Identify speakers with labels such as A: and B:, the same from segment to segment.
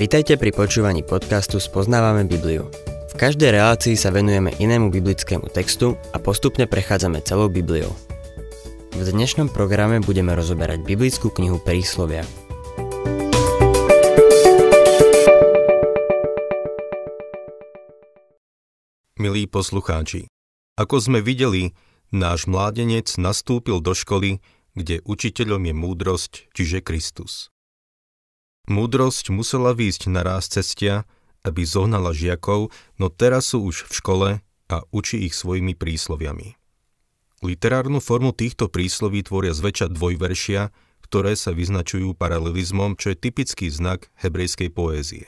A: Vitajte pri počúvaní podcastu Spoznávame Bibliu. V každej relácii sa venujeme inému biblickému textu a postupne prechádzame celou Bibliou. V dnešnom programe budeme rozoberať biblickú knihu Príslovia.
B: Milí poslucháči, ako sme videli, náš mládenec nastúpil do školy, kde učiteľom je múdrosť, čiže Kristus. Múdrosť musela výjsť na ráz cestia, aby zohnala žiakov, no teraz sú už v škole a učí ich svojimi prísloviami. Literárnu formu týchto prísloví tvoria zväčša dvojveršia, ktoré sa vyznačujú paralelizmom, čo je typický znak hebrejskej poézie.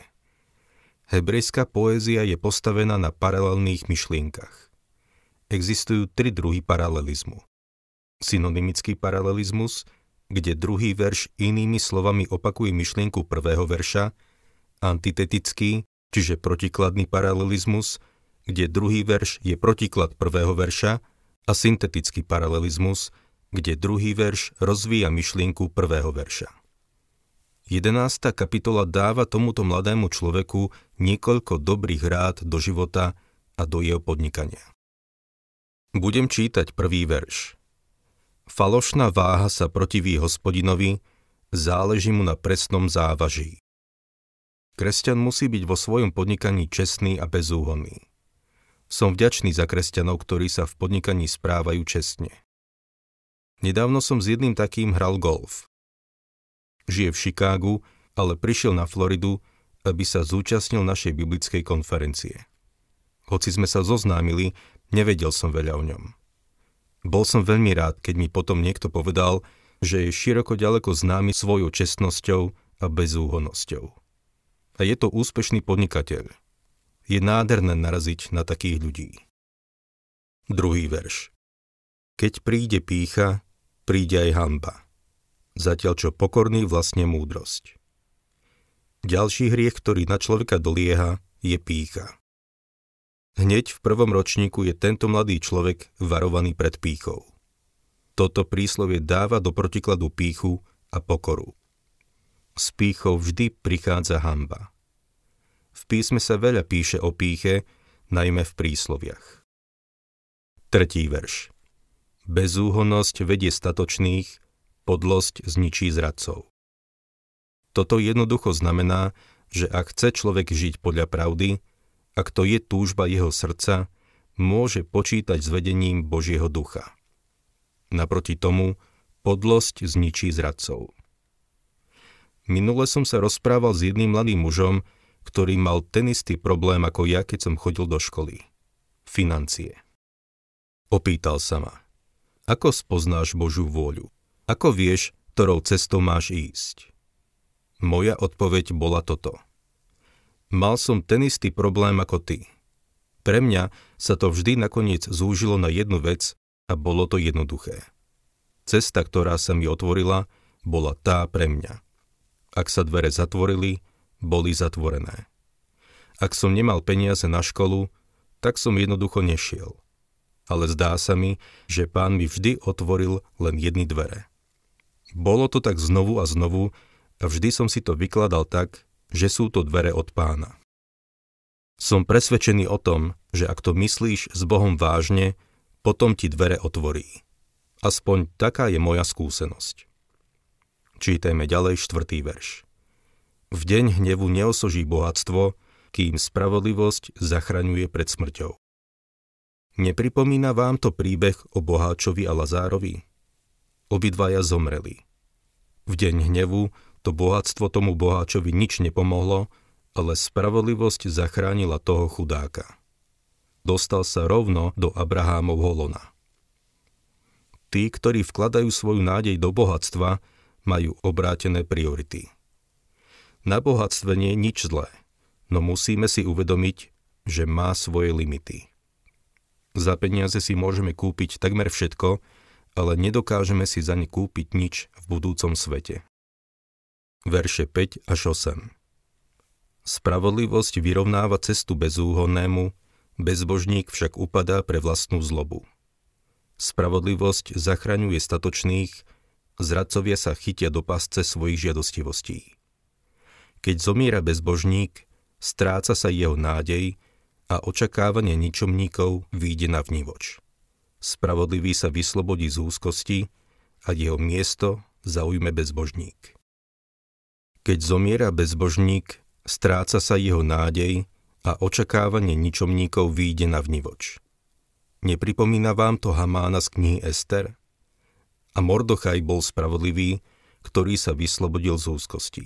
B: Hebrejská poézia je postavená na paralelných myšlienkach. Existujú tri druhy paralelizmu. Synonymický paralelizmus – kde druhý verš inými slovami opakuje myšlienku prvého verša, antitetický, čiže protikladný paralelizmus, kde druhý verš je protiklad prvého verša a syntetický paralelizmus, kde druhý verš rozvíja myšlienku prvého verša. 11. kapitola dáva tomuto mladému človeku niekoľko dobrých rád do života a do jeho podnikania. Budem čítať prvý verš. Falošná váha sa protiví hospodinovi, záleží mu na presnom závaží. Kresťan musí byť vo svojom podnikaní čestný a bezúhonný. Som vďačný za kresťanov, ktorí sa v podnikaní správajú čestne. Nedávno som s jedným takým hral golf. Žije v Chicagu, ale prišiel na Floridu, aby sa zúčastnil našej biblickej konferencie. Hoci sme sa zoznámili, nevedel som veľa o ňom. Bol som veľmi rád, keď mi potom niekto povedal, že je široko ďaleko známy svojou čestnosťou a bezúhonnosťou. A je to úspešný podnikateľ. Je nádherné naraziť na takých ľudí. Druhý verš. Keď príde pícha, príde aj hamba. Zatiaľ čo pokorný vlastne múdrosť. Ďalší hriech, ktorý na človeka dolieha, je pícha. Hneď v prvom ročníku je tento mladý človek varovaný pred pýchou. Toto príslovie dáva do protikladu píchu a pokoru. S pýchou vždy prichádza hamba. V písme sa veľa píše o píche, najmä v prísloviach. Tretí verš. Bezúhonnosť vedie statočných, podlosť zničí zradcov. Toto jednoducho znamená, že ak chce človek žiť podľa pravdy, ak to je túžba jeho srdca, môže počítať s vedením Božieho ducha. Naproti tomu, podlosť zničí zradcov. Minule som sa rozprával s jedným mladým mužom, ktorý mal ten istý problém ako ja, keď som chodil do školy. Financie. Opýtal sa ma, ako spoznáš Božiu vôľu? Ako vieš, ktorou cestou máš ísť? Moja odpoveď bola toto – Mal som ten istý problém ako ty. Pre mňa sa to vždy nakoniec zúžilo na jednu vec a bolo to jednoduché. Cesta, ktorá sa mi otvorila, bola tá pre mňa. Ak sa dvere zatvorili, boli zatvorené. Ak som nemal peniaze na školu, tak som jednoducho nešiel. Ale zdá sa mi, že pán mi vždy otvoril len jedny dvere. Bolo to tak znovu a znovu a vždy som si to vykladal tak, že sú to dvere od pána. Som presvedčený o tom, že ak to myslíš s Bohom vážne, potom ti dvere otvorí. Aspoň taká je moja skúsenosť. Čítajme ďalej štvrtý verš. V deň hnevu neosoží bohatstvo, kým spravodlivosť zachraňuje pred smrťou. Nepripomína vám to príbeh o boháčovi a Lazárovi? Obidvaja zomreli. V deň hnevu to bohatstvo tomu boháčovi nič nepomohlo, ale spravodlivosť zachránila toho chudáka. Dostal sa rovno do Abrahámovho lona. Tí, ktorí vkladajú svoju nádej do bohatstva, majú obrátené priority. Na bohatstve nie je nič zlé, no musíme si uvedomiť, že má svoje limity. Za peniaze si môžeme kúpiť takmer všetko, ale nedokážeme si za ne kúpiť nič v budúcom svete verše 5 až 8. Spravodlivosť vyrovnáva cestu bezúhonnému, bezbožník však upadá pre vlastnú zlobu. Spravodlivosť zachraňuje statočných, zradcovia sa chytia do pasce svojich žiadostivostí. Keď zomiera bezbožník, stráca sa jeho nádej a očakávanie ničomníkov výjde na vnívoč. Spravodlivý sa vyslobodí z úzkosti a jeho miesto zaujme bezbožník. Keď zomiera bezbožník, stráca sa jeho nádej a očakávanie ničomníkov výjde na vnivoč. Nepripomína vám to Hamána z knihy Ester? A Mordochaj bol spravodlivý, ktorý sa vyslobodil z úzkosti.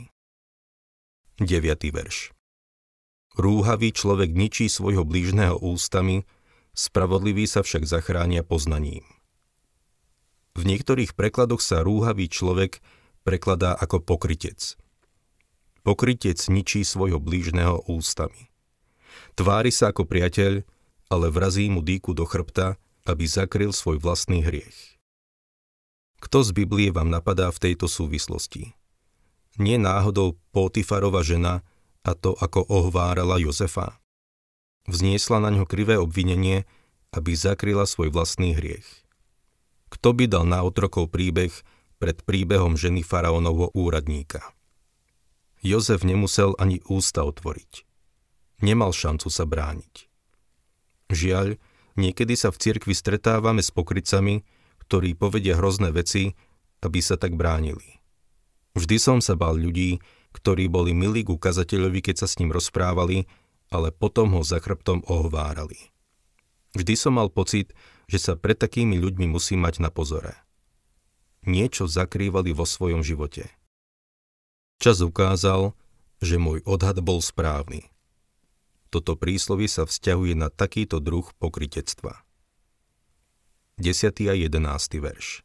B: 9. verš Rúhavý človek ničí svojho blížneho ústami, spravodlivý sa však zachránia poznaním. V niektorých prekladoch sa rúhavý človek prekladá ako pokrytec. Pokrytec ničí svojho blížneho ústami. Tvári sa ako priateľ, ale vrazí mu dýku do chrbta, aby zakryl svoj vlastný hriech. Kto z Biblie vám napadá v tejto súvislosti? Nie náhodou Potifarova žena a to, ako ohvárala Jozefa. Vzniesla na ňo krivé obvinenie, aby zakryla svoj vlastný hriech. Kto by dal na otrokov príbeh pred príbehom ženy faraónovho úradníka? Jozef nemusel ani ústa otvoriť. Nemal šancu sa brániť. Žiaľ, niekedy sa v cirkvi stretávame s pokrycami, ktorí povedia hrozné veci, aby sa tak bránili. Vždy som sa bal ľudí, ktorí boli milí k ukazateľovi, keď sa s ním rozprávali, ale potom ho za chrbtom ohovárali. Vždy som mal pocit, že sa pred takými ľuďmi musí mať na pozore. Niečo zakrývali vo svojom živote. Čas ukázal, že môj odhad bol správny. Toto príslovie sa vzťahuje na takýto druh pokritectva. 10. a 11. verš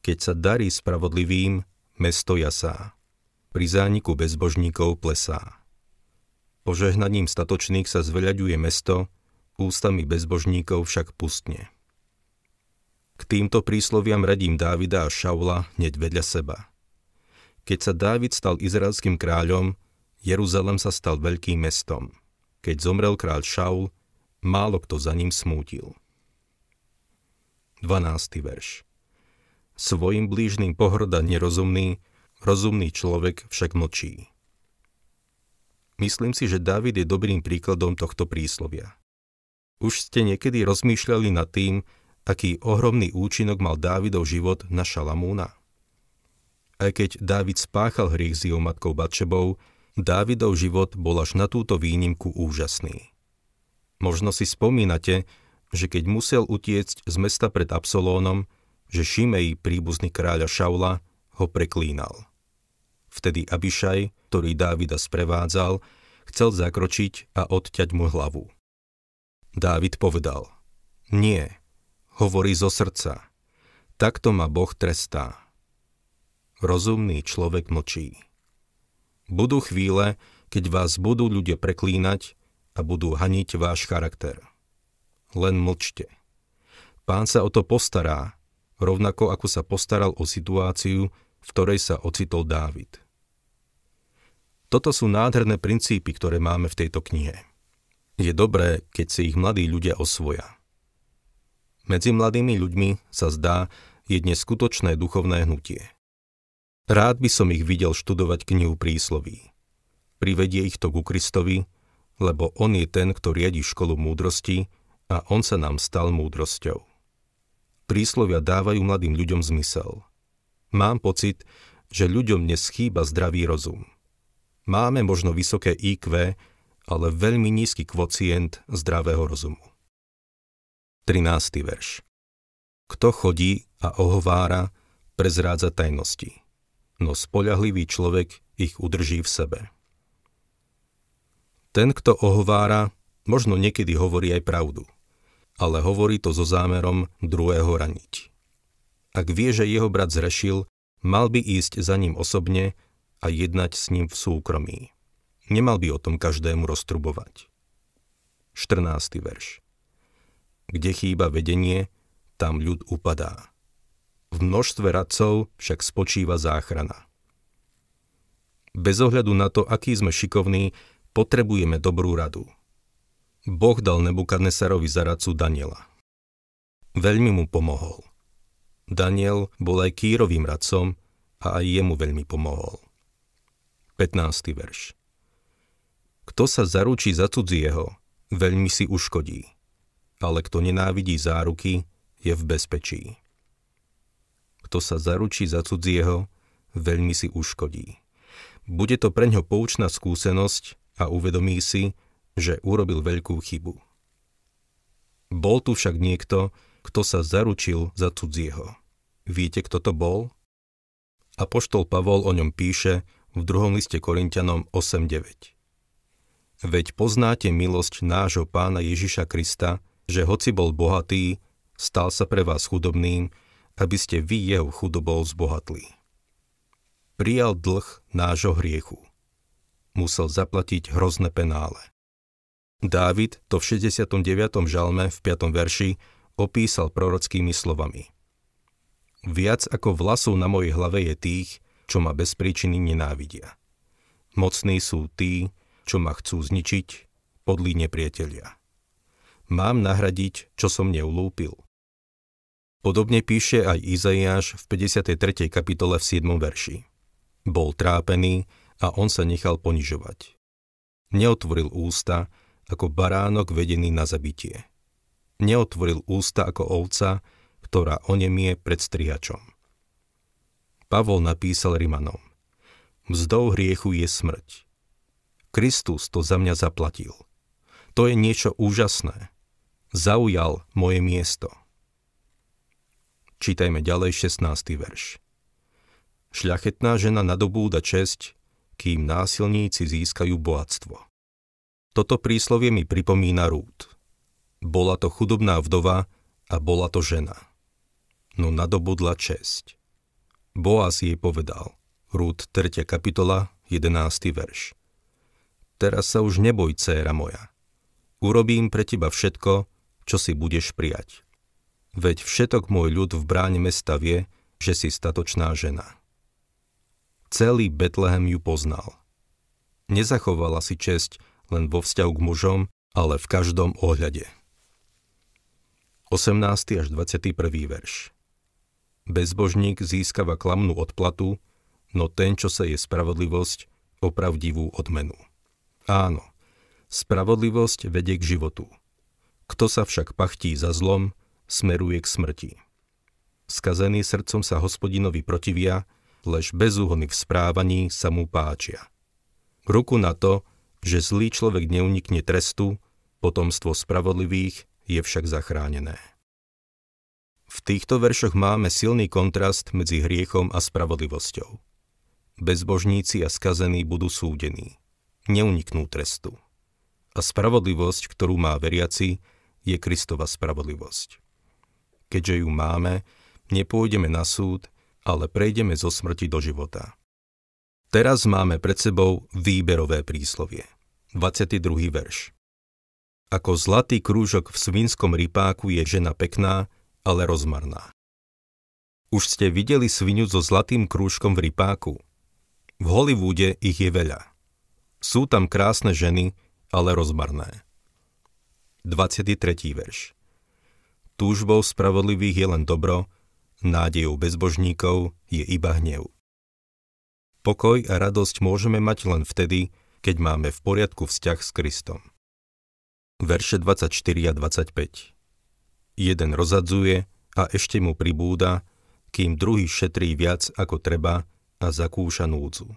B: Keď sa darí spravodlivým, mesto jasá. Pri zániku bezbožníkov plesá. Požehnaním statočných sa zveľaďuje mesto, ústami bezbožníkov však pustne. K týmto prísloviam radím Dávida a Šaula hneď vedľa seba. Keď sa Dávid stal izraelským kráľom, Jeruzalem sa stal veľkým mestom. Keď zomrel kráľ Šaul, málo kto za ním smútil. 12. verš Svojim blížným pohrda nerozumný, rozumný človek však mlčí. Myslím si, že David je dobrým príkladom tohto príslovia. Už ste niekedy rozmýšľali nad tým, aký ohromný účinok mal Dávidov život na Šalamúna? Aj keď Dávid spáchal hriech s jeho matkou Batšebou, Dávidov život bol až na túto výnimku úžasný. Možno si spomínate, že keď musel utiecť z mesta pred Absolónom, že Šimej, príbuzný kráľa Šaula, ho preklínal. Vtedy Abišaj, ktorý Dávida sprevádzal, chcel zakročiť a odťať mu hlavu. Dávid povedal, nie, hovorí zo srdca, takto ma Boh trestá. Rozumný človek mlčí. Budú chvíle, keď vás budú ľudia preklínať a budú haniť váš charakter. Len mlčte. Pán sa o to postará rovnako ako sa postaral o situáciu, v ktorej sa ocitol Dávid. Toto sú nádherné princípy, ktoré máme v tejto knihe. Je dobré, keď si ich mladí ľudia osvoja. Medzi mladými ľuďmi sa zdá, je dnes skutočné duchovné hnutie. Rád by som ich videl študovať knihu prísloví. Privedie ich to ku Kristovi, lebo On je ten, kto riadi školu múdrosti a On sa nám stal múdrosťou. Príslovia dávajú mladým ľuďom zmysel. Mám pocit, že ľuďom dnes chýba zdravý rozum. Máme možno vysoké IQ, ale veľmi nízky kvocient zdravého rozumu. 13. verš Kto chodí a ohovára, prezrádza tajnosti, no spoľahlivý človek ich udrží v sebe. Ten, kto ohovára, možno niekedy hovorí aj pravdu – ale hovorí to so zámerom druhého raniť. Ak vie, že jeho brat zrešil, mal by ísť za ním osobne a jednať s ním v súkromí. Nemal by o tom každému roztrubovať. 14. verš Kde chýba vedenie, tam ľud upadá. V množstve radcov však spočíva záchrana. Bez ohľadu na to, aký sme šikovní, potrebujeme dobrú radu – Boh dal Nebukadnesarovi zaradcu Daniela. Veľmi mu pomohol. Daniel bol aj Kýrovým radcom a aj jemu veľmi pomohol. 15. verš Kto sa zaručí za cudzieho, veľmi si uškodí, ale kto nenávidí záruky, je v bezpečí. Kto sa zaručí za cudzieho, veľmi si uškodí. Bude to pre ňo poučná skúsenosť a uvedomí si, že urobil veľkú chybu. Bol tu však niekto, kto sa zaručil za cudzieho. Viete, kto to bol? Apoštol Pavol o ňom píše v druhom liste Korintianom 8.9. Veď poznáte milosť nášho pána Ježiša Krista, že hoci bol bohatý, stal sa pre vás chudobným, aby ste vy jeho chudobou zbohatli. Prijal dlh nášho hriechu. Musel zaplatiť hrozné penále. Dávid to v 69. žalme v 5. verši opísal prorockými slovami. Viac ako vlasov na mojej hlave je tých, čo ma bez príčiny nenávidia. Mocní sú tí, čo ma chcú zničiť, podlí nepriatelia. Mám nahradiť, čo som neulúpil. Podobne píše aj Izaiáš v 53. kapitole v 7. verši. Bol trápený a on sa nechal ponižovať. Neotvoril ústa ako baránok vedený na zabitie neotvoril ústa ako ovca, ktorá onemie pred strihačom. Pavol napísal Rimanom. Mzdou hriechu je smrť. Kristus to za mňa zaplatil. To je niečo úžasné. Zaujal moje miesto. Čítajme ďalej 16. verš. Šľachetná žena nadobúda česť, kým násilníci získajú bohatstvo. Toto príslovie mi pripomína rúd. Bola to chudobná vdova a bola to žena. No nadobudla česť. Boaz jej povedal, Rúd 3. kapitola, 11. verš. Teraz sa už neboj, céra moja. Urobím pre teba všetko, čo si budeš prijať. Veď všetok môj ľud v bráne mesta vie, že si statočná žena. Celý Betlehem ju poznal. Nezachovala si česť len vo vzťahu k mužom, ale v každom ohľade. 18. až 21. verš. Bezbožník získava klamnú odplatu, no ten, čo sa je spravodlivosť, opravdivú odmenu. Áno, spravodlivosť vedie k životu. Kto sa však pachtí za zlom, smeruje k smrti. Skazený srdcom sa hospodinovi protivia, lež bezúhony v správaní sa mu páčia. Ruku na to, že zlý človek neunikne trestu, potomstvo spravodlivých je však zachránené. V týchto veršoch máme silný kontrast medzi hriechom a spravodlivosťou. Bezbožníci a skazení budú súdení. Neuniknú trestu. A spravodlivosť, ktorú má veriaci, je Kristova spravodlivosť. Keďže ju máme, nepôjdeme na súd, ale prejdeme zo smrti do života. Teraz máme pred sebou výberové príslovie. 22. verš. Ako zlatý krúžok v svinskom rypáku je žena pekná, ale rozmarná. Už ste videli svinu so zlatým krúžkom v rypáku? V Hollywoode ich je veľa. Sú tam krásne ženy, ale rozmarné. 23. verš Túžbou spravodlivých je len dobro, nádejou bezbožníkov je iba hnev. Pokoj a radosť môžeme mať len vtedy, keď máme v poriadku vzťah s Kristom verše 24 a 25. Jeden rozadzuje a ešte mu pribúda, kým druhý šetrí viac ako treba a zakúša núdzu.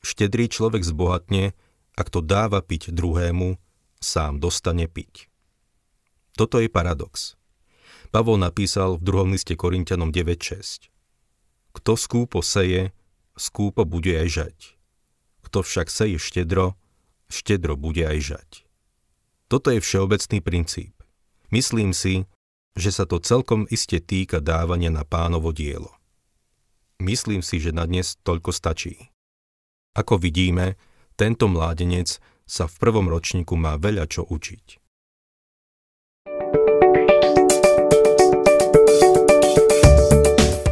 B: Štedrý človek zbohatne, ak to dáva piť druhému, sám dostane piť. Toto je paradox. Pavol napísal v druhom liste Korintianom 9.6. Kto skúpo seje, skúpo bude aj žať. Kto však seje štedro, štedro bude aj žať. Toto je všeobecný princíp. Myslím si, že sa to celkom iste týka dávania na pánovo dielo. Myslím si, že na dnes toľko stačí. Ako vidíme, tento mládenec sa v prvom ročníku má veľa čo učiť.